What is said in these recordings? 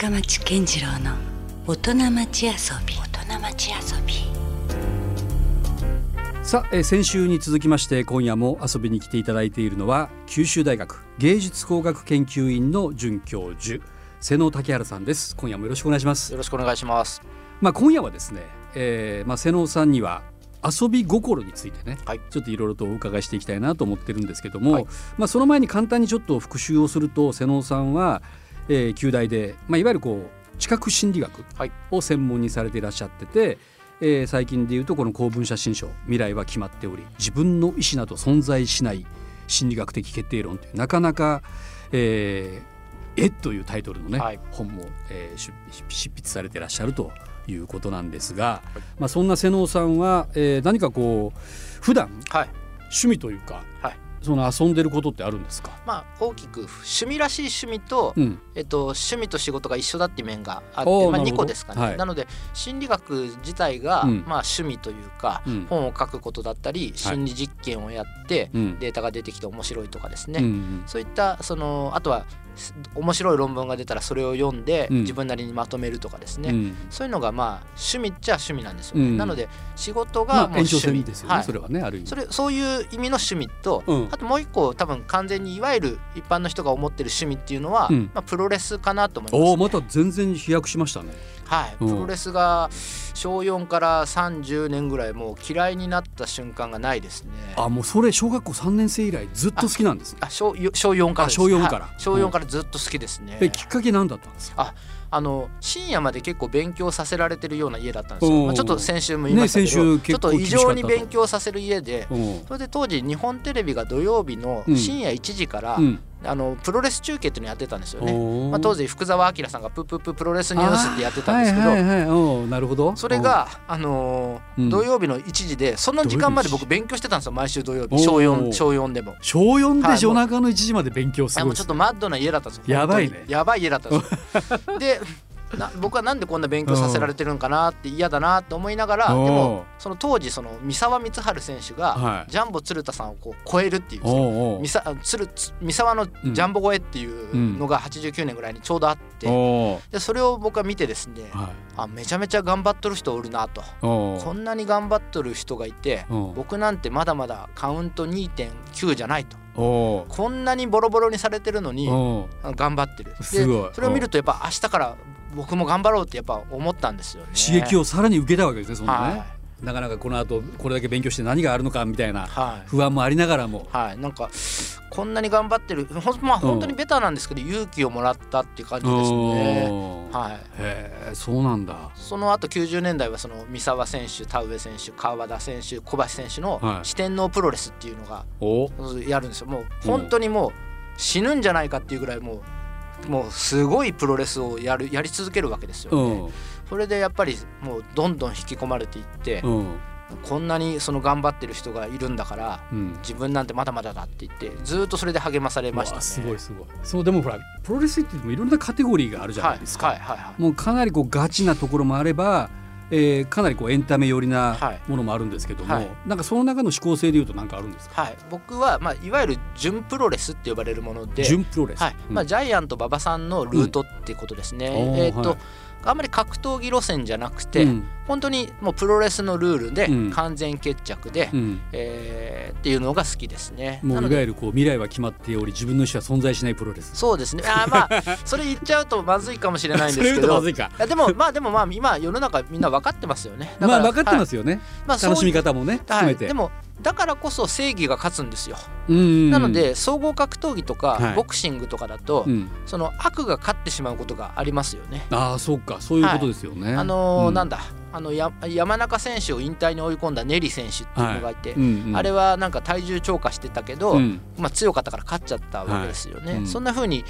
深町健次郎の大人町遊び。大人町遊び。さあ、えー先週に続きまして今夜も遊びに来ていただいているのは九州大学芸術工学研究院の准教授瀬野竹原さんです。今夜もよろしくお願いします。よろしくお願いします。まあ今夜はですね、えーまあ瀬野さんには遊び心についてね、はい。ちょっといろいろとお伺いしていきたいなと思ってるんですけども、はい。まあその前に簡単にちょっと復習をすると瀬野さんは、えー、旧大で、まあ、いわゆるこう知覚心理学はい。を専門にされていらっしゃってて、えー最近でいうとこの公文写真書未来は決まっており自分の意思など存在しない心理学的決定論というなかなか、えー絵というタイトルのね、はい。本も、えー出執筆されていらっしゃるということなんですが、まあ、そんな瀬能さんは、えー何かこう普段はい。趣味というか、はいその遊んでることってあるんですか、まあ大きく趣味らしい趣味と、うん。えっと趣味と仕事が一緒だっていう面があって、まあおーなるほど。2個ですかね。はい。なので心理学自体が、うん。まあ趣味というか、うん。本を書くことだったり心理実験をやって、うん。データが出てきて面白いとかですね。うんそういったそのあとはす面白い論文が出たらそれを読んで、うん。自分なりにまとめるとかですね。うん。そういうのがまあ趣味っちゃ趣味なんですよね。うん。なので仕事まあがもう趣味、線ですよね、はい。それはねある意味。それそういう意味の趣味と、うん。あともう一個多分完全にいわゆる一般の人が思ってる趣味っていうのは、うん。まあ、プロレスかなと思います、ね。おおまた全然飛躍しましたねはい、うん。プロレスが小4から30年ぐらいもう嫌いになった瞬間がないですね。あもうそれ小学校3年生以来ずっと好きなんですね。あ小よ小4から小四から。はい小4からずっと好きですね。えきっかけ何だったんですか？ああの深夜まで結構勉強させられてるような家だったんですよ、まあ、ちょっと先週も言いましたけど、ね先週ちょっと異常に勉強させる家でうんそれで当時日本テレビが土曜日の深夜1時から、うんあのプロレス中継っていうのやってたんですよね。まあ、当時福澤明さんが「プップッププロレスニュース」ってやってたんですけど、はいはいはい。なるほど。それが、あのーうん。土曜日の1時でその時間まで僕勉強してたんですよ。毎週土曜日。小4小4でも。小4はい。で夜中の1時まで勉強すあもうちょっとマッドな家だったんですよ。やばいね。やばい家だったんですよ。でな僕はなんでこんな勉強させられてるのかなって嫌だなって思いながらでもその当時その三沢光晴選手はがい。ジャンボ鶴田さんをこう超えるっていう三沢のジャンボ超えっていうのが89年ぐらいにちょうどあって、でそれを僕は見てですねはい。あめちゃめちゃ頑張っとる人おるなと。こんなに頑張っとる人がいてうん僕なんてまだまだカウント2.9じゃないと。こんなにボロボロにされてるのに頑張ってる。でそれを見るとやっぱ明日から僕も頑張ろうってやっぱ思ったんですよね。刺激をさらに受けたわけですねそんなね。はなかなかこの後これだけ勉強して何があるのかみたいな不安もありながらも。はい、なんかこんなに頑張ってるほんまあ本当にベタなんですけど勇気をもらったっていう感じですね。はい、へえそうなんだ。その後90年代はその三沢選手田上選手川田選手小橋選手のはい。四天王プロレスっていうのがお。やるんですよ。もう本当にもう死ぬんじゃないかっていうぐらいもうもうすごいプロレスをやるやり続けるわけですよね。うん。それでやっぱりもうどんどん引き込まれていってうん。こんなにその頑張ってる人がいるんだからうん。自分なんてまだまだだって言ってずっとそれで励まされましたね。すごいすごい。そうでもほらプロレスって言ってもいろんなカテゴリーがあるじゃないですか、はいはいはいはい。もうかなりこうガチなところもあれば、えーかなりこうエンタメ寄りなはい。ものもあるんですけども、はい。なんかその中の指向性でいうと何かあるんですか、はい、僕は、まあ、いわゆる準プロレスって呼ばれるもので、準プロレス、はい。うんまあ、ジャイアント馬場さんのルートってことですね。おーえーっと、はいあんまり格闘技路線じゃなくて、うん。本当にもうプロレスのルールでうん。完全決着で、うん。えーっていうのが好きですね。もうないわゆるこう未来は決まっており自分の意思は存在しないプロレス。そうですね。あー まあそれ言っちゃうとまずいかもしれないんですけどまずいか。いやでもまあでもまあ今世の中みんな分かってますよね。だまあ分かってまはいすよね、まあそういう楽しみ方もね含めて、はい、でもだからこそ正義が勝つんですよ。うん。なので総合格闘技とかはい。ボクシングとかだと、うん、その悪が勝ってしまうことがありますよね。ああそうか。そういうことですよね、あのーうん。なんだ。あのや山中選手を引退に追い込んだネリ選手っていうのがいて、うんうん。あれはなんか体重超過してたけど、うん。まあ、強かったから勝っちゃったわけですよね。そんな風に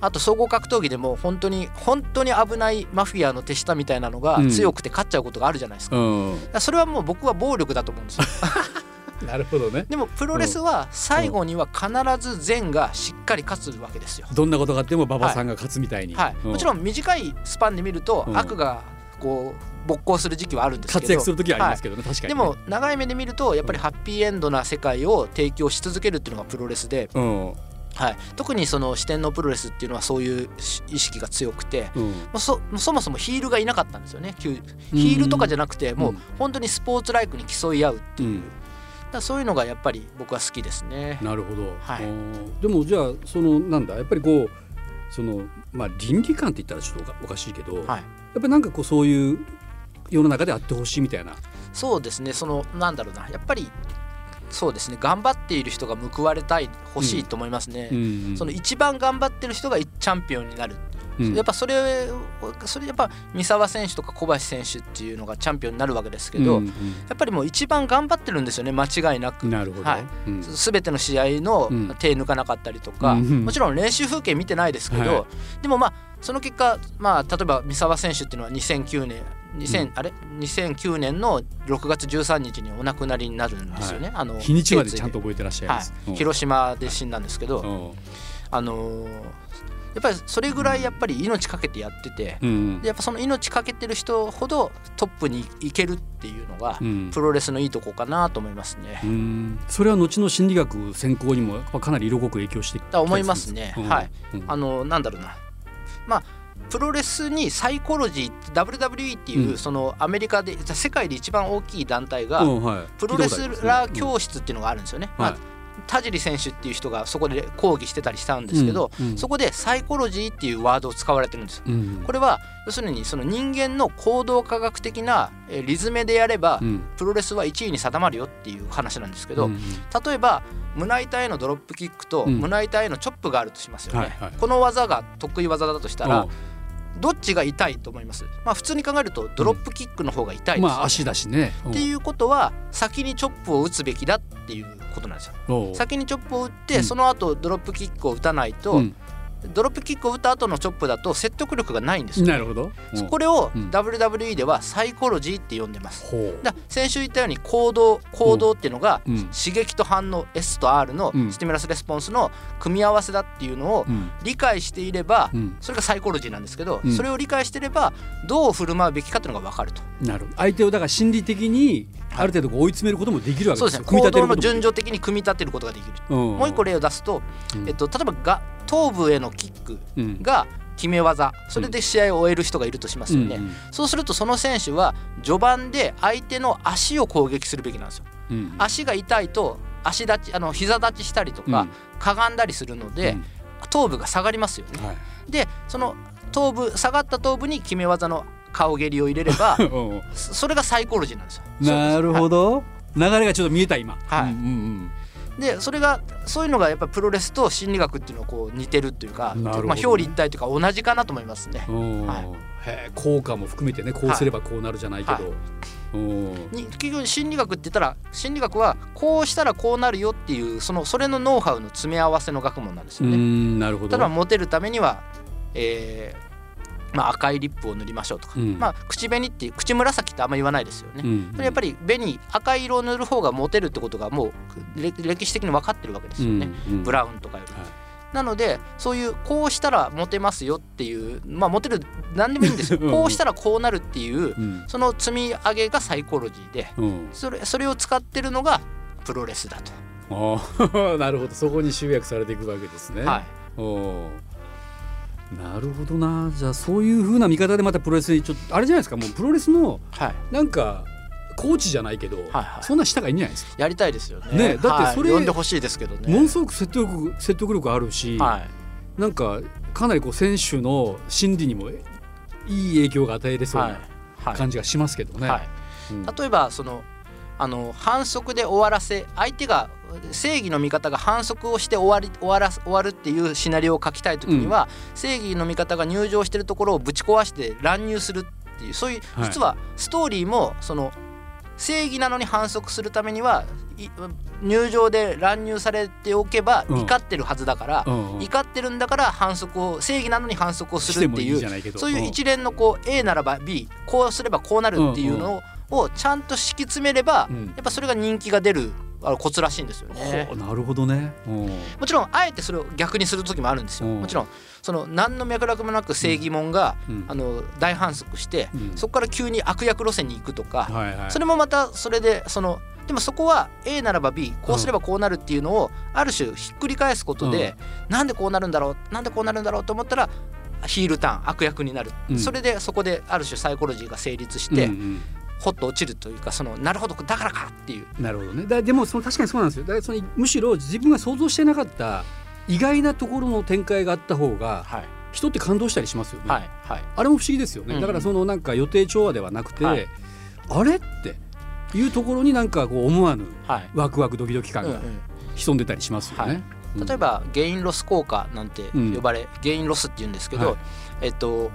あと総合格闘技でも本当に本当に危ないマフィアの手下みたいなのがうん。強くて勝っちゃうことがあるじゃないですか。それはもう僕は暴力だと思うんですよ。なるほどね。でもプロレスは最後には必ず善がしっかり勝つわけですよ。どんなことがあっても馬場さんが勝つみたいに、はい、うん。もちろん短いスパンで見るとうん悪がこう勃興する時期はあるんですけど。活躍する時はありますけどね、確かに。ね、でも長い目で見るとやっぱりハッピーエンドな世界を提供し続けるっていうのがプロレスでうん。はい、特にその四天王プロレスっていうのはそういうし意識が強くてうん。もうそそもそもヒールがいなかったんですよね。ヒールとかじゃなくてもううん。本当にスポーツライクに競い合うっていう、うんだそういうのがやっぱり僕は好きですね。なるほど、はい。でもじゃあそのなんだ？やっぱりこうそのまあ倫理観って言ったらちょっとおかおかしいけど、やっはいぱりなんかこうそういう世の中であってほしいみたいな。そうですね。そのなんだろうな。やっぱりそうですね。頑張っている人が報われたい欲しいと思いますね。うん。その一番頑張ってる人がチャンピオンになる、うん。やっぱそれそれやっぱ三沢選手とか小橋選手っていうのがチャンピオンになるわけですけど、うんやっぱりもう一番頑張ってるんですよね間違いなく。うん。なるほど、はい。うん。全ての試合のうん。手抜かなかったりとか、うんもちろん練習風景見てないですけど、はい。でもまあその結果、まあ、例えば三沢選手っていうのは2009年2000、うん。あれ？2009年の6月13日にお亡くなりになるんですよね。あの日にちまでちゃんと覚えてらっしゃいまはす。い、広島で死んだんですけど、うん。あのーやっぱりそれぐらいやっぱり命かけてやってて、うん。でやっぱその命かけてる人ほどトップに行けるっていうのが、うん。プロレスのいいとこかなと思いますね。うん。それは後の心理学専攻にもかなり色濃く影響してきだ思いますね。うん。はい。うん。あのなんだろうな。まあプロレスにサイコロジー WWE っていう、うん。そのアメリカで世界で一番大きい団体が、プロレスラー教室っていうのがあるんですよね。まあ田尻選手っていう人がそこで講義してたりしたんですけど、うんうん。そこでサイコロジーっていうワードを使われてるんですよ。うんうん。これは要するにその人間の行動科学的なえーリズムでやれば、うん。プロレスは1位に定まるよっていう話なんですけど、うんうん。例えば胸板へのドロップキックとうん。胸板へのチョップがあるとしますよね、はいはいこの技が得意技だとしたら、うん。どっちが痛いと思います？まあ普通に考えるとドロップキックの方が痛いですよね、まあ足だしね。っていうことは先にチョップを打つべきだっていうことなんですよ。う。ん先にチョップを打って、うん。その後ドロップキックを打たないと、うん。ドロップキックを打った後のチョップだと説得力がないんですよ、なるほど。うん。これをうん。WWE ではサイコロジーって呼んでます。ほう。だ先週言ったように行動行動っていうのが、うん。刺激と反応 S と R のうん。スティミュラスレスポンスの組み合わせだっていうのをうん。理解していれば、うん。それがサイコロジーなんですけど、うん。それを理解していればどう振る舞うべきかっていうのが分かると。なる相手をだから心理的にある程度追い詰めることもできるわけそうでよ組みですすね行動の順序的に組み立てることができる、うん。もう一個例を出すと、うん。えっと、例えばが頭部へのキックうん。が決め技。それで試合を終える人がいるとしますよね、うんそうするとその選手は序盤で相手の足を攻撃するべきなんですよ。うん足が痛いと足立ちあの膝立ちしたりとか、うん。かがんだりするので、うん。頭部が下がりますよね。はい。でその頭部下がった頭部に決め技の顔蹴りを入れれば うんそそれがサイコロジーなんですよ。なるほど、ど流れがちょっと見えた今。はい。うんうんでそれがそういうのがやっぱプロレスと心理学っていうのはこう似てるというか、ねまあ、表裏一体というか同じかなと思いますね。効果も含めてねこうすればこうなるじゃないけど。はい。うん。に結局心理学って言ったら心理学はこうしたらこうなるよっていうそのそれのノウハウの詰め合わせの学問なんですうよね。んなるほど。例えばモテるためには、えーまあ、赤いリップを塗りましょうとか、うん。まあ、口紅って口紫ってあんま言わないですよね。うん。それやっぱり紅赤い色を塗る方がモテるってことがもうれ歴史的に分かってるわけですよね、うんうん。ブラウンとかより。はい。なのでそういうこうしたらモテますよっていうまあモテる何でもいいんですよ。うん。こうしたらこうなるっていううん。その積み上げがサイコロジーでうん。それそれを使ってるのがプロレスだと。あー なるほど。そこに集約されていくわけですね。はい。おーなるほどな。じゃあそういう風な見方でまたプロレスにちょっとあれじゃないですか。もうプロレスのはい、なんかコーチじゃないけど、はいそんなしたがいいんじゃないですか。やりたいですよね。ねだってそれはい呼んでほしいですけどね。ものすごく説得力説得力あるし、はい。なんかかなりこう選手の心理にもいい影響が与えれそうはい。なはい。感じがしますけどね。はい。うん。例えばそのあの反則で終わらせ相手が正義の味方が反則をして終わり終わらす終わるっていうシナリオを書きたい時には、正義の味方が入場してるところをぶち壊して乱入するっていうそういうはい。実はストーリーもその正義なのに反則するためにはい入場で乱入されておけばうん。怒ってるはずだから、うんうん。怒ってるんだから反則を正義なのに反則をするっていうそういう一連のこう A ならば B こうすればこうなるっていうのをちゃんと敷き詰めればうん。やっぱそれが人気が出るあのコツらしいんですよね。なるほどね。うん。もちろんあえてそれを逆にする時もあるんですよ。うん。もちろんその何の脈絡もなく正義門がうん。あの大反則してうん。そこから急に悪役路線に行くとかはいはい。それもまたそれでそのでもそこは A ならば B こうすればこうなるっていうのをある種ひっくり返すことで、なんでこうなるんだろうなんでこうなるんだろうと思ったらヒールターン悪役になる、うん。それでそこである種サイコロジーが成立して、うんうんほっと落ちるというかそのなるほどだからかっていう。なるほどね。だでもその確かにそうなんですよ。だからそのむしろ自分が想像してなかった意外なところの展開があった方がはい。人って感動したりしますよね、はいはい。あれも不思議ですよね、うんだからそのなんか予定調和ではなくて、はい。あれっていうところになんかこう思わぬはい、ワクワクドキドキ感がうんうん。潜んでたりしますよね。はい。例えばゲインロス効果なんてうん呼ばれ、ゲインロスって言うんですけど、はい。えっと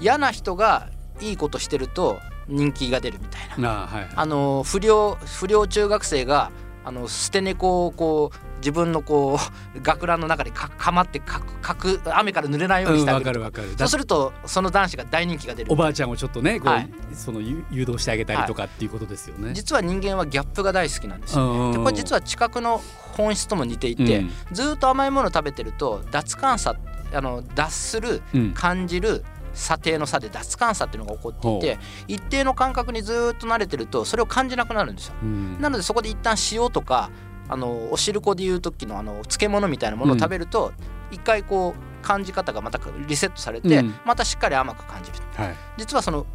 嫌な人がいいことしてると人気が出るみたいな。ああはいあの不良不良中学生があの捨て猫をこう自分のこう学ランの中でかかまってかくかく雨から濡れないようにしてあげる、かるわかる。そうするとその男子が大人気が出る。おばあちゃんをちょっとねこう、はい。その誘誘導してあげたりとかっていうことですよね。実は人間はギャップが大好きなんですようんうんうん。ね。でこれ実は知覚の本質とも似ていて、うん。ずーっと甘いものを食べてると脱感差あの脱するうん。感じる査定の差で脱感差っていうのが起こっていて一定の感覚にずーっと慣れてるとそれを感じなくなるんですよ。うん。なのでそこで一旦塩とかあのお汁粉でいう時のあの漬物みたいなものを食べると、一回こう感じ方がまたリセットされて、うん。またしっかり甘く感じる。はい。実はその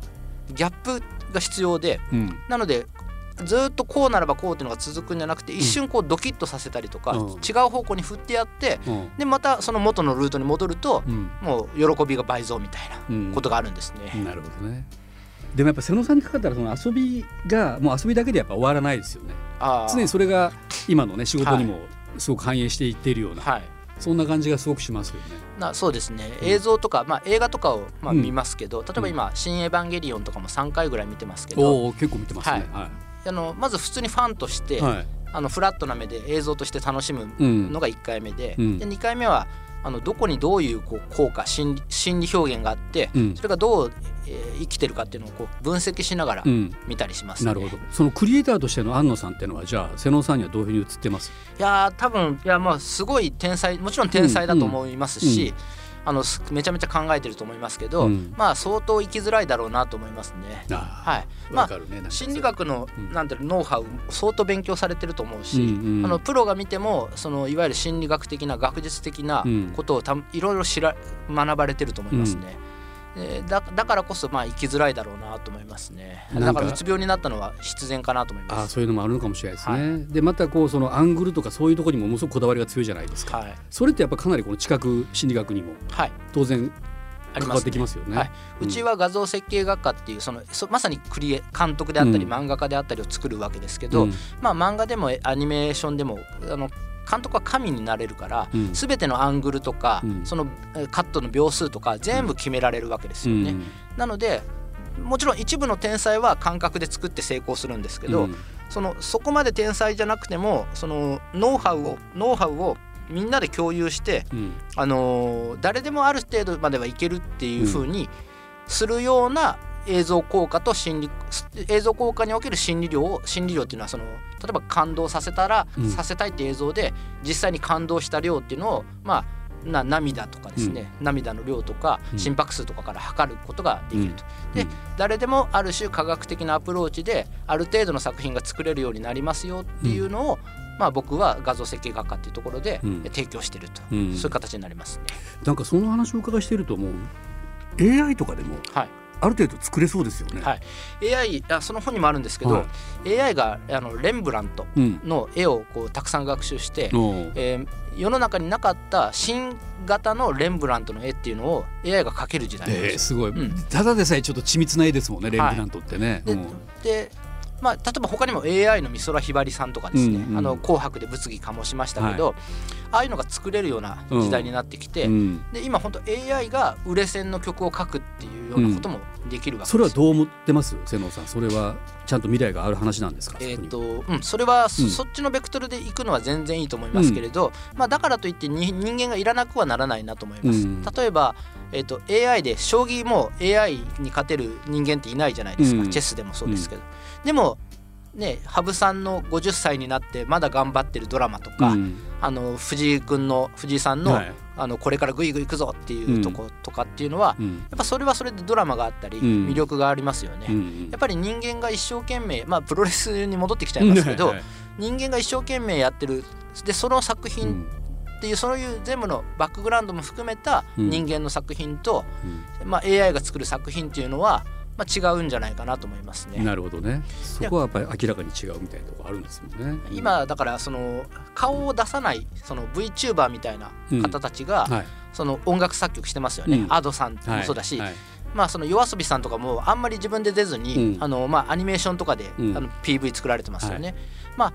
ギャップが必要でうん。なのでずーっとこうならばこうっていうのが続くんじゃなくて一瞬こうドキッとさせたりとか、うん。違う方向に振ってやってうん。でまたその元のルートに戻るとうん。もう喜びが倍増みたいなうん。ことがあるんですね。なるほどね。でもやっぱ瀬野さんにかかったらその遊びがもう遊びだけでやっぱ終わらないですよね。常にそれが今のね仕事にもすごく反映していっているような、はい。そんな感じがすごくしますよね。なそうですね。映像とか、まあ、映画とかをまあうん。見ますけど、例えば今「新エヴァンゲリオン」とかも3回ぐらい見てますけど。結構見てますね。はあのまず普通にファンとして、い。はい。あのフラットな目で映像として楽しむうんのが1回目で,、うんで2回目はあのどこにどういうこう効果心理心理表現があって、うんそれがどう、えー生きてるかっていうのをこう分析しながらうん。見たりします、ねなるほど。そのクリエイターとしての安野さんっていうのはじゃあ瀬野さんにはどういうふうに映ってます？いやー多分いやまあすごい天才もちろん天才だと思いますし、あのすめちゃめちゃ考えてると思いますけど、うん。まあ相当生きづらいだろうなと思いますね。あはい、あ、まあね。心理学のうん。なんていうのノウハウ相当勉強されてると思うし、うんうん。あのプロが見てもそのいわゆる心理学的な学術的なうん。ことをたいろいろ知ら学ばれてると思いますね。でだだからこそまあ生きづらいだろうなと思いますね。だからうつ病になったのは必然かなと思いああます。そういうのもあるのかもしれないですね。はでまたこうそのアングルとかそういうところにもものすごくこだわりが強いじゃないですか。はい、それってやっぱかなりこの知覚心理学にもはい、当然あります、関わってきますよね。はい、うちは画像設計学科っていうそのそまさにクリエ監督であったりうん漫画家であったりを作るわけですけど、うんまあ漫画でもアニメーションでもあの監督は神になれるから、うん。全てのアングルとか、うん。そのえーカットの秒数とか全部決められるわけですよね。うん。なのでもちろん一部の天才は感覚で作って成功するんですけど、うん。そのそこまで天才じゃなくてもそのノウハウをノウハウをみんなで共有して、うん。あのー誰でもある程度まではいけるっていう風にするような映像効果と心理映像効果における心理量を心理量っていうのはその例えば感動させたら、うん。させたいって映像で実際に感動した量っていうのをまあな涙とかですね、涙の量とかうん。心拍数とかから測ることができると。でうん。誰でもある種科学的なアプローチである程度の作品が作れるようになりますよっていうのを、まあ、僕は画像設計学科っていうところでうん。提供してると、うん。そういう形になりますね。なんかその話をお伺いしているともう。AI とかでもはいある程度作れそうですよね。はい。AI あその本にもあるんですけど、は AI があのレンブラントうん。の絵をこうたくさん学習して、おーえー世の中になかった新型のレンブラントの絵っていうのを AI が描ける時代なんえーですごい、うん。ただでさえちょっと緻密な絵ですもんねレンブラントってね。でうん。でまあ、例えば他にも AI の美空ひばりさんとかですね、うんうん。あの紅白で物議かもしましたけど、ああいうのが作れるような時代になってきて、うん。で今本当 AI が売れ線の曲を書くっていうようなこともできるわけです。よそれはどう思ってます？瀬能さん。それはちゃんと未来がある話なんですか？えーそことうん、それはそ,、っちのベクトルで行くのは全然いいと思いますけれど、まあ、だからといってに人間がいらなくはならないなと思います。うん。例えば、えー、と AI で将棋も AI に勝てる人間っていないじゃないですか、うん。チェスでもそうですけど。でもね羽生さんの50歳になってまだ頑張ってるドラマとか、にうん。あの藤井君の藤井さんの,、はい。あのこれからグイグイ行くぞっていうとことかっていうのは、うん。やっぱそれはそれでドラマがあったり、うん。魅力がありますよね。うんやっぱり人間が一生懸命まあプロレスに戻ってきちゃいますけど、はい。人間が一生懸命やってるでその作う品ん。っていうそういう全部のバックグラウンドも含めたうん。人間の作品と、うん。まあ、AI が作る作品っていうのは、まあ、違うんじゃないかなと思いますね。なるほどね。そこはやっぱり明らかに違うみたいなところあるんですもんね。今だからその顔を出さないその VTuber みたいな方たちが、はい。その音楽作曲してますよね、うん。アドさんもそうだし、はい。まあその夜遊びさんとかもあんまり自分で出ずに、うん。あのまあアニメーションとかで、うん。あの PV 作られてますよね。まあ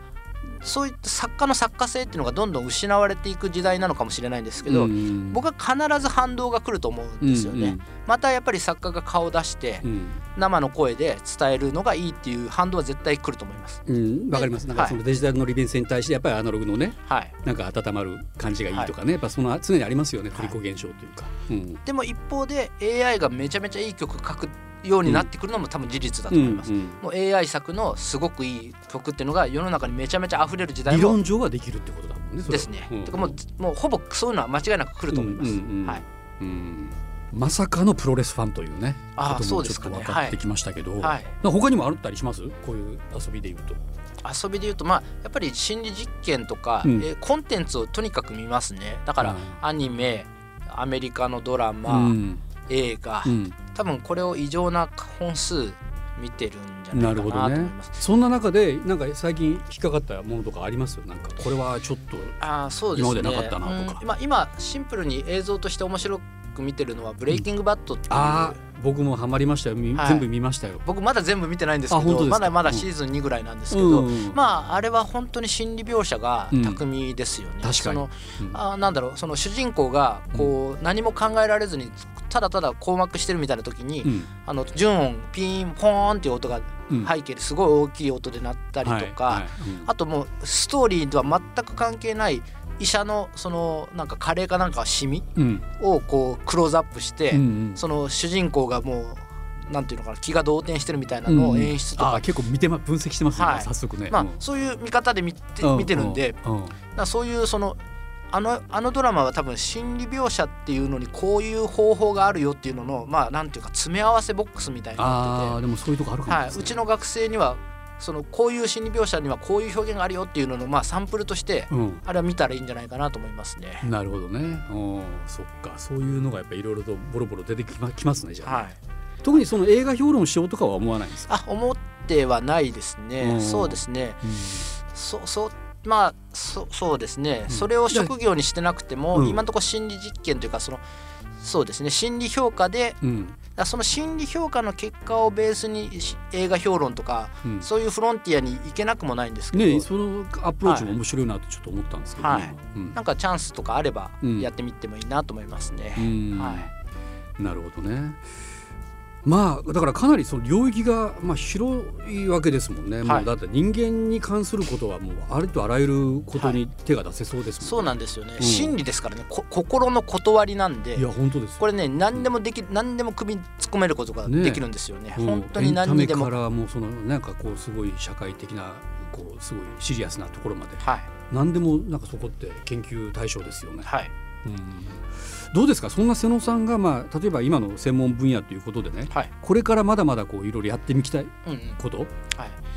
そういった作家の作家性っていうのがどんどん失われていく時代なのかもしれないんですけど、うん僕は必ず反動が来ると思うんですよね。またやっぱり作家が顔を出してうん。生の声で伝えるのがいいっていう反動は絶対来ると思います。うん。うんわかります。なんかそのデジタルの利便性に対してやっぱりアナログのねはい。なんか温まる感じがいいとかね、やっぱその常にありますよねはい。振り子現象というか、うん。でも一方で AI がめちゃめちゃいい曲書くようになってくるのも多分事実だと思います。うんもう AI 作のすごくいい曲っていうのが世の中にめちゃめちゃ溢れる時代理も論上はできるってことだもんねですね。うんてかもうもうほぼそういうのは間違いなく来ると思います。うんうんうんはい。うんまさかのプロレスファンというねあーこともちょっとそうですかね分かってきましたけど、はい。なんか他にもあったりします？こういう遊びで言うと。遊びで言うとまあやっぱり心理実験とか、うんえーコンテンツをとにかく見ますね。だからうんアニメ、アメリカのドラマ、うん映画、うん。多分これを異常な本数見てるんじゃなないるほどかなと思いねます。そんな中でなんか最近引っかかったものとかあります？なんかこれはちょっと。今までなかったなとか。うん。まあ今シンプルに映像として面白く見てるのはブレイキングバットっていう。ああ僕もハマりましたよ、みはい。全部見ましたよ。僕まだ全部見てないんですけどまだまだシーズン2ぐらいなんですけど、うんまああれは本当に心理描写が巧みですよね。確かに。そのうん。あーなんだろうその主人公がこう、何も考えられずにただただ困惑してるみたいな時に、うん。あの純音ピーンポーンっていう音がうん。背景ですごい大きい音で鳴ったりとか、あともうストーリーとは全く関係ない医者のそのなんかカレーかなんかシミうん。をこうクローズアップして、うんうん。その主人公がもうなんていうのかな気が動転してるみたいなのを演出とか、あー結構見てま分析してますね、はい。早速ね。まあうん。そういう見方で見てうん見てるんで、うん。そういうそのあのあのドラマは多分心理描写っていうのにこういう方法があるよっていうののまあなんていうか詰め合わせボックスみたいになってああでもそういうとこあるかもしれない。うちの学生にはそのこういう心理描写にはこういう表現があるよっていうののまあサンプルとしてうん。あれは見たらいいんじゃないかなと思いますね。なるほどね。うんそっか。そういうのがやっぱいろいろとボロボロ出てきまきますねじゃあね、はい、特にその映画評論しようとかは思わないんですか？あ思ってはないですうね。んそうですね。うん。そそうまあそそうですね、うん。それを職業にしてなくても、うん。今のところ心理実験というかそのそうですね。心理評価でその心理評価の結果をベースにし映画評論とかうん。そういうフロンティアに行けなくもないんですけど、ねそのアプローチも面白いなとちょっと思ったんですけど、ねはい。うん。なんかチャンスとかあればうん。やってみてもいいなと思いますね。うん。はい。なるほどね。まあだからかなりその領域がまあ広いわけですもんね。もはい。うだって人間に関することはもうありとあらゆることに手が出せそうですもんね。そうなんですよね、うん。心理ですからね。こ心の断りなんで。いや本当です。よ。これね何でもでき何でも首に突っ込めることがねできるんですよね。うん。本当に何にでも。からもうそのなんかこうすごい社会的なこうすごいシリアスなところまで。はい。何でもなんかそこって研究対象ですよね。はい。うんどうですか？そんな瀬野さんがまあ例えば今の専門分野ということでねはい。これからまだまだこういろいろやってみきたいうんうん。こと？はい。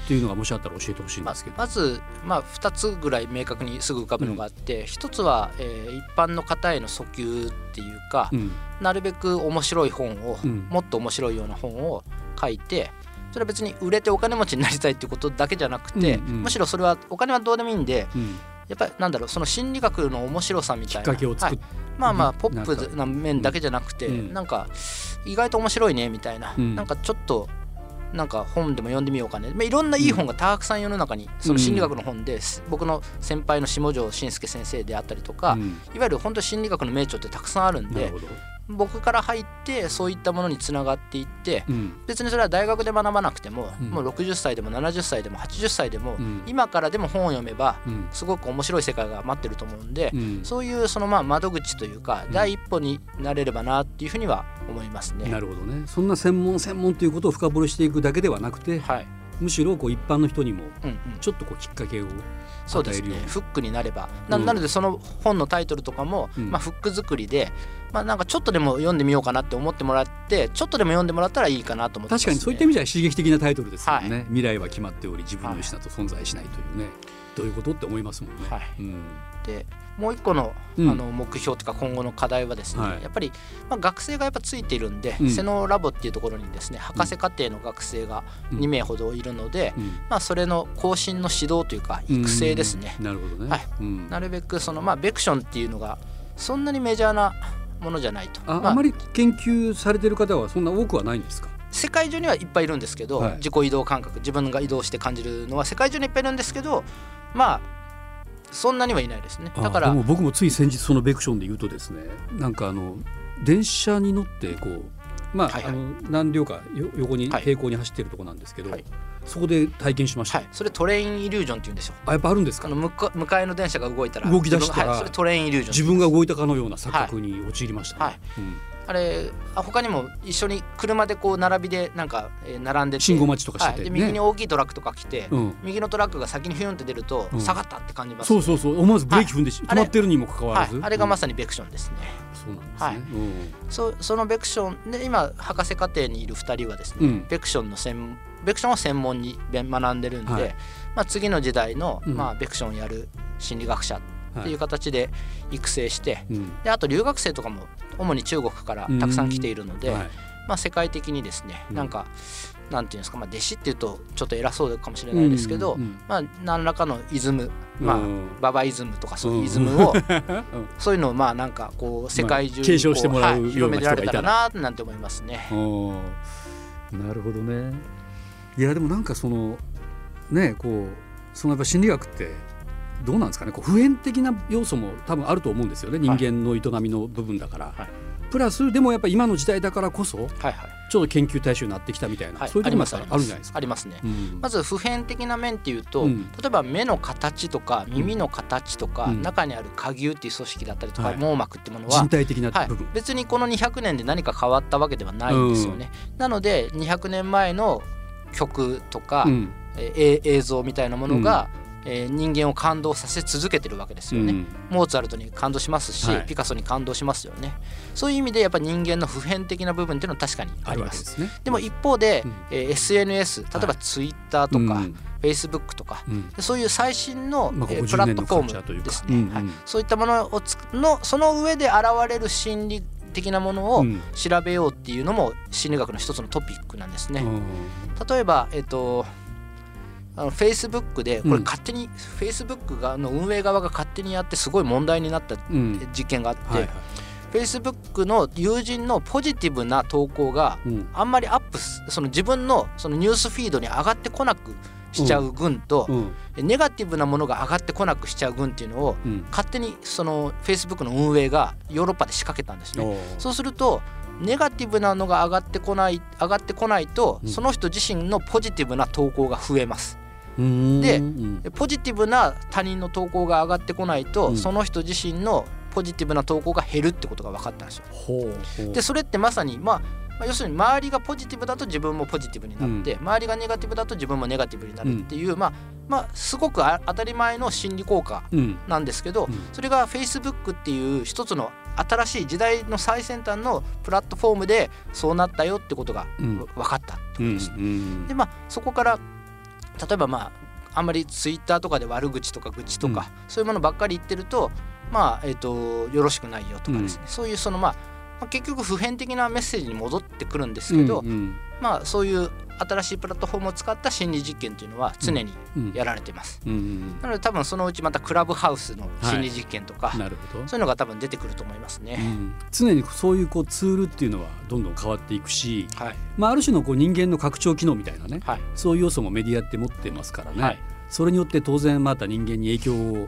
っていうのがもしあったら教えてほしいんまですけど。まず、まあ、2つぐらい明確にすぐ浮かぶのがあって、1つは、えー一般の方への訴求っていうか、うん。なるべく面白い本を、うん。もっと面白いような本を書いてそれは別に売れてお金持ちになりたいっていうことだけじゃなくて、うんうん。むしろそれはお金はどうでもいいんでうんやっぱりなんだろうその心理学の面白さみたいな。はい。まあまあうん。ポップな面だけじゃなくて、うん。なんか意外と面白いねみたいな、うん。なんかちょっとなんか本でも読んでみようかね、まあ、いろんないい本がたくさん世の中にその心理学の本で、僕の先輩の下條慎介先生であったりとか、うん。いわゆる本当心理学の名著ってたくさんあるんで。僕から入ってそういったものにつながっていってうん。別にそれは大学で学ばなくても、うん。もう60歳でも70歳でも80歳でも、うん。今からでも本を読めばうんすごく面白い世界が待ってると思うんで、うん。そういうそのまあ窓口というかうん。第一歩になれればなっていうふうには思いますね。なるほどね。そんな専門専門ということを深掘りしていくだけではなくて、はい、むしろこう一般の人にもちょっとこうきっかけをそうですね。フックになれば。なうん。なのでその本のタイトルとかも、うん。まあ、フック作りで、まあ、なんかちょっとでも読んでみようかなって思ってもらってちょっとでも読んでもらったらいいかなと思ってね、確かにそういった意味では刺激的なタイトルですよね、は未来は決まっており自分の意思など存在しないというね、どういうことって思いますもんね。はい。うん。でもう一個の,、うん。あの目標というか今後の課題はですね、はい。やっぱり、まあ、学生がやっぱついているんで、うん。セノラボっていうところにですね博士課程の学生がうん。2名ほどいるので、うん。まあ、それの更新の指導というか育成ですね、うんなるほどね。はい。うん。なるべくそのまあベクションっていうのがそんなにメジャーなものじゃないと。まあああまり研究されてる方はそんな多くはないんですか？世界中にはいっぱいいるんですけど、はい。自己移動感覚自分が移動して感じるのは世界中にいっぱいいるんですけどまあそんなにはいないですね。だから僕もつい先日そのベクションで言うとですねなんかあの電車に乗ってこうまあ,、はいはい。あの何両かよ横にはい。平行に走ってるとこなんですけど、はい。そこで体験しました、はい。それトレインイリュージョンって言うんですよあやっぱあるんですか？あの向か向かいの電車が動いたら動き出したらはい、それトレインイリュージョン自分が動いたかのような錯覚に陥りましたね、はい。うんあれあ他にも一緒に車でこう並びでなんか、えー並んでて。信号待ちとかしてはい、て、でね右に大きいトラックとか来て、うん、右のトラックが先にフィュンって出ると、うん。下がったって感じます。そうそうそう。思わずブレーキ踏んでし、はい止まってるにもかかわらず、はい、あれがまささにベクションですね、そうなんですね、はい。そそのベクションで今博士課程にいる2人はですね、うん。ベクションの専ベクションを専門にべ学んでるんで、はい。まあ、次の時代の、うん。まあ、ベクションをやる心理学者うんっていう形で育成して、うん。であと留学生とかも主に中国からたくさん来ているので、はい。まあ、世界的にですね、うん。なんかなんていうんですか、まあ、弟子っていうとちょっと偉そうかもしれないですけど、まあ、何らかのイズム、まあうんババイズムとかそういうイズムを、うん。そういうのをまあなんかこう世界中に継承してもらう広めてられたらななんて思いますね。なるほどね。いやでもなんかそのねこうそのやっぱ心理学ってどうなんですかね。こう普遍的な要素も多分あると思うんですよね。人間の営みの部分だから、はい。プラスでもやっぱ今の時代だからこそはいはい。ちょっと研究対象になってきたみたいな、はい、そういうところもあるんじゃないですか。あります。ね。うん。まず普遍的な面っていうと、うん。例えば目の形とか耳の形とか、うん。中にある下牛っていう組織だったりとか、はい。網膜ってものは人、体的なはい。部分、、別にこの200年で何か変わったわけではないんですよね。なので200年前の曲とか、うん。えー映像みたいなものが、えー人間を感動させ続けてるわけですよね。うん。モーツァルトに感動しますし、はい。ピカソに感動しますよね。そういう意味でやっぱ人間の普遍的な部分っていうのは確かにああります。ね。でも一方で、うん。えー SNS 例えばはい。Twitter とか、うん。Facebook とかうん。でそういう最新の、まあえー10プラットフォームですね、うんうんはい、そういったものをつのその上で現れる心理的なものをうん。調べようっていうのも心理学の一つのトピックなんですね。うん例えば、えっとあの Facebook でこれうん。勝手に、Facebook がの運営側が勝手にやってすごい問題になったうん。実験があって、はいはい。Facebook の友人のポジティブな投稿がうん。あんまりアップすその自分のそのニュースフィードに上がってこなくしちゃう群と、うん。ネガティブなものが上がってこなくしちゃう群っていうのをうん。勝手にその Facebook の運営がヨーロッパで仕掛けたんですね。そうするとネガティブなのが上がってこない上がってこないと、うん。その人自身のポジティブな投稿が増えます。うん。でポジティブな他人の投稿が上がってこないと、うん。その人自身のポジティブな投稿が減るってことが分かったんですよ。でそれってまさにまあまあ要するに周りがポジティブだと自分もポジティブになって、周りがネガティブだと自分もネガティブになるっていう、まあまあすごくあ当たり前の心理効果うん。なんですけど、うん。それが Facebook っていう一つの新しい時代の最先端のプラットフォームでそうなったよってことがうん。分かったってことうんです。うん。でまあそこから例えばまああんまりツイッターとかで悪口とか愚痴とか、そういうものばっかり言ってるとまあえっ、とよろしくないよとかですね、そういうそのまあまあ結局普遍的なメッセージに戻ってくるんですけど、うんうん。まあそういう新しいプラットフォームを使った心理実験というのは常にうん。やられてます。うんうんなので多分そのうちまたクラブハウスの心理実験とか、なるほど。そういうのが多分出てくると思いますうね。ん。常にそういうこうツールっていうのはどんどん変わっていくし、はい。まあ、ある種のこう人間の拡張機能みたいなねはい。そういう要素もメディアって持ってますからね、はい。それによって当然また人間に影響を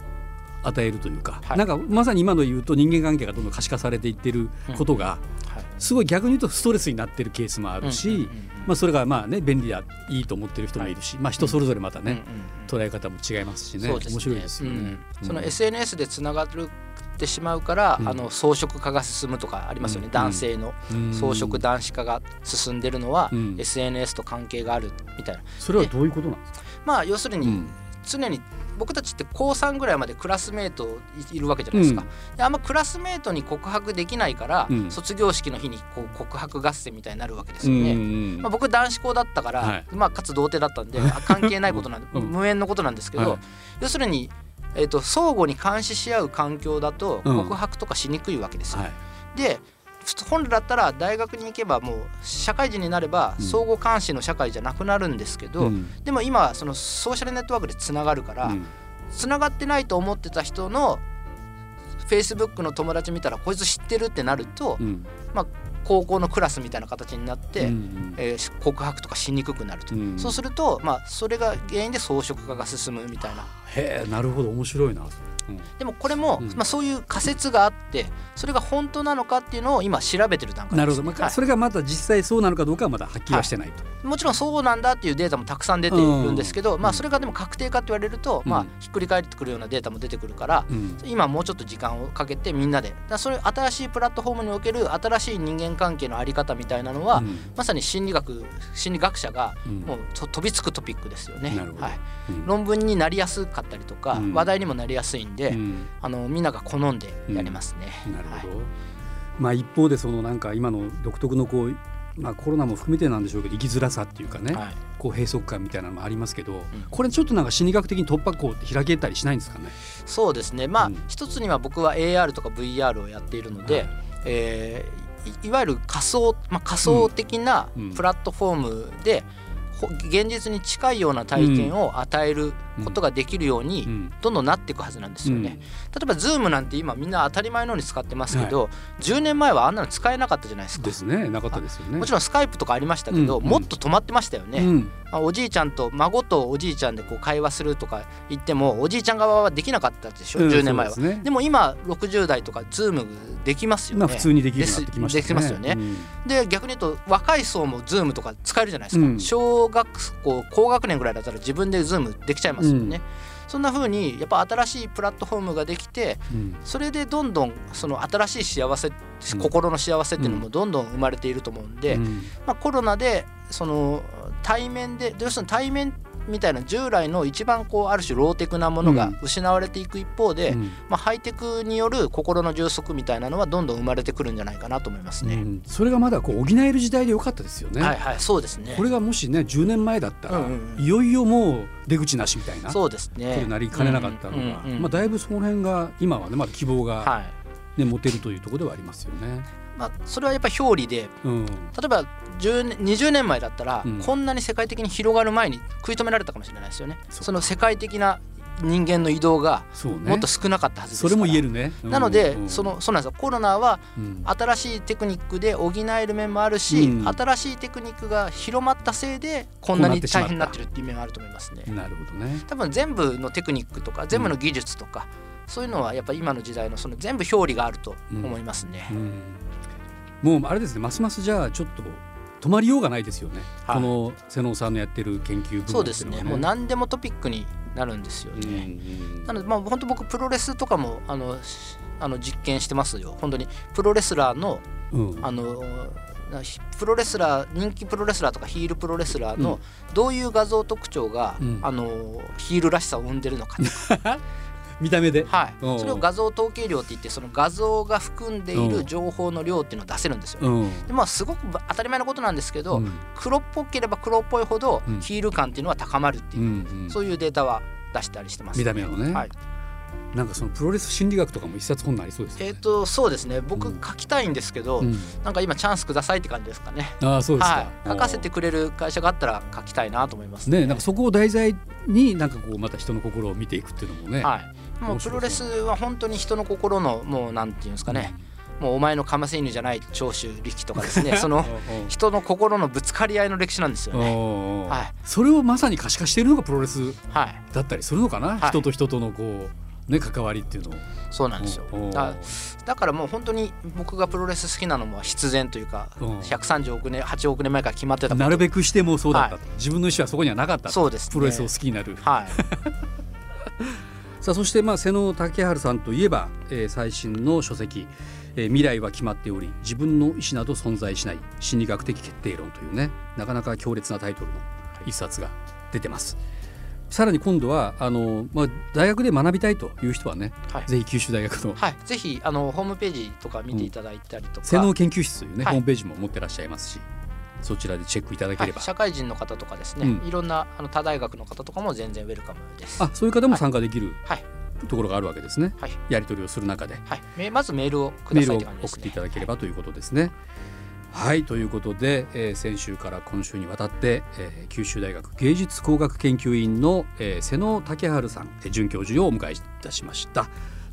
与えるというか、はい。なんかまさに今の言うと人間関係がどんどん可視化されていってることが、はい。すごい逆に言うとストレスになってるケースもあるし、まあ、それがまあね便利だいいと思ってる人もいるし、まあ、人それぞれまたね、捉え方も違いますしね。面白いですよね。うん。そのうん SNS でつながるってしまうから、うん。あの装飾化が進むとかありますよね、うん。男性のうん。装飾男子化が進んでるのは、うん。SNS と関係があるみたいな。それはどういうことなんですか？まあ要するに、うん常に僕たちって高3ぐらいまでクラスメートいいるわけじゃないですか、であんまクラスメートに告白できないから、うん。卒業式の日にこう告白合戦みたいになるわけですよね、んまあ、僕男子校だったから、はい。まあ、かつ童貞だったんであ関係ないことなんで、うん。無縁のことなんですけど、はい。要するに、えー、と相互に監視し合う環境だとうん。告白とかしにくいわけですよ。はい。で本来だったら大学に行けばもう社会人になればうん。相互監視の社会じゃなくなるんですけど、うん。でも今はそのソーシャルネットワークでつながるから、うんつながってないと思ってた人の Facebook の友達見たらこいつ知ってるってなると、うん高校のクラスみたいな形になって、うんえー告白とかしにくくなると、うん。そうすると、まあ、それが原因で装飾化が進むみたいな。へえなるほど。面白いな、うん。でもこれも、うん。まあ、そういう仮説があってそれが本当なのかっていうのを今調べてる段階なるほど、です、まあはい。それがまた実際そうなのかどうかはまだはっきりはしてないと、もちろんそうなんだっていうデータもたくさん出ているんですけど、まあ、それがでも確定かって言われると、まあうん、ひっくり返ってくるようなデータも出てくるから、うん。今もうちょっと時間をかけてみんなで。だそれ新しいプラットフォームにおける新しい人間関係のあり方みたいなのは、うん。まさに心理学心理学者がうん。もうと飛びつくトピックですよね。はい、うん。論文になりやすかったりとか、うん。話題にもなりやすいんで、うん。あのみんなが好んでやりますね。なるほど、はい。まあ一方でそのなんか今の独特のこうまあコロナも含めてなんでしょうけど生きづらさっていうかね、はい。こう閉塞感みたいなのもありますけど、これちょっとなんか心理学的に突破口って開けたりしないんですかね？そうですね。まあ、うん。一つには僕は AR とか VR をやっているので、はい。えーいいわゆる仮想、まあ、仮想的なうんプラットフォームで、ほ現実に近いような体験を与えることができるように、うん。どんどんなっていくはずなんですよね。例えば Zoom なんて今みんな当たり前のように使ってますけど、10年前はあんなの使えなかったじゃないですか。ですねなかったですよね。もちろんスカイプとかありましたけど、もっと止まってましたよね、うん。まあおじいちゃんと孫とおじいちゃんでこう会話するとか言ってもおじいちゃん側はできなかったでしょ、うん10年前は。ですね。でも今60代とか Zoom できますよね、まあ普通にできるようになってきましたですできますよね。うんで逆に言うと若い層も Zoom とか使えるじゃないですか、うん。小学校高学年ぐらいだったら自分で Zoom できちゃいますよね、そんな風にやっぱ新しいプラットフォームができてうん。それでどんどんその新しい幸せ、うん。心の幸せっていうのもどんどん生まれていると思うんで、うん。まあ、コロナでその対面で要するに対面みたいな従来の一番こうある種ローテクなものがうん失われていく一方で、うんまあ、ハイテクによる心の充足みたいなのはどんどん生まれてくるんじゃないかなと思いますね。うんそれがまだこう補える時代でよかったですよね。はいはいそうですね。これがもしね10年前だったら、うんうんうんいよいよもう出口なしみたいなそうですね。なりかねなかったのが、うんうんうんまあ、だいぶその辺が今はねまだ希望が、はいね持てるというところではありますよね。まあ、それはやっぱり表裏でうん。例えば10年20年前だったら、うん。こんなに世界的に広がる前に食い止められたかもしれないですよね。その世界的な人間の移動がもっと少なかったはずですから。それも言えるね。うん。なので、うん。そのそうなんですよ。コロナはうん。新しいテクニックで補える面もあるし、うん。新しいテクニックが広まったせいでこんなに大変になってるっていう面はあると思いますね。なるほどね。多分全部のテクニックとか全部の技術とか、そういうのはやっぱ今の時代のその全部表裏があると思いますね。うんもうあれですねますますじゃあちょっと止まりようがないですよね、はい。この瀬能さんのやってる研究部分っていそうですね。もう何でもトピックになるんですようんうね。ん。なのでまあ本当僕プロレスとかもあのしあの実験してますよ。本当にプロレスラーのうん。あのプロレスラー人気プロレスラーとかヒールプロレスラーのどういう画像特徴が、うん。あのヒールらしさを生んでるのかとか、見た目で、はい、それを画像統計量って言ってその画像が含んでいうん。る情報の量っていうのを出せるんですよ。うん。でまあすごくば当たり前のことなんですけど、うん。黒っぽければ黒っぽいほどうん。ヒール感っていうのは高まるっていうう、んうん。そういうデータは出したりしてます、見た目のね、はい、なんかそのプロレス心理学とかも一冊本になりそうですよね。えっ、とそうですね。僕うん。書きたいんですけど、うん。なんか今チャンスくださいって感じですかね。ああそうですか、はい、書かせてくれる会社があったら書きたいなと思いますねなんかそこを題材になんかこうまた人の心を見ていくっていうのもね、はい、もうプロレスは本当に人の心のもうなんていうんですかね、もうお前のかませ犬じゃない長州力とかですね。その人の心のぶつかり合いの歴史なんですよね。はい。それをまさに可視化しているのがプロレスはい、だったりするのかな、はい。人と人とのこうね関わりっていうのを。そうなんですよ。だだからもう本当に僕がプロレス好きなのも必然というかうん。130億年8億年前から決まってたなるべくしてもそうだったと、は自分の意思はそこにはなかったと。そうですね。プロレスを好きになる。はい さあそしてまあ瀬野武春さんといえば、えー最新の書籍、えー未来は決まっており自分の意思など存在しない心理学的決定論というねなかなか強烈なタイトルの一冊が出てます。さらに今度はあの、まあ、大学で学びたいという人はね、はい。ぜひ九州大学のはい、ぜひあのホームページとか見ていただいたりとか、性能研究室というね、はい。ホームページも持ってらっしゃいますしそちらでチェックいただければ、はい、社会人の方とかですね、うんいろんなあの他大学の方とかも全然ウェルカムです。あそういう方も参加できるはいところがあるわけですね、はいやり取りをする中ではい、めまずメールをくださいメールを。送っていただければということですね。はいということで、えー先週から今週にわたって、えー九州大学芸術工学研究院の、えー瀬野武春さんえー准教授をお迎えいたしました。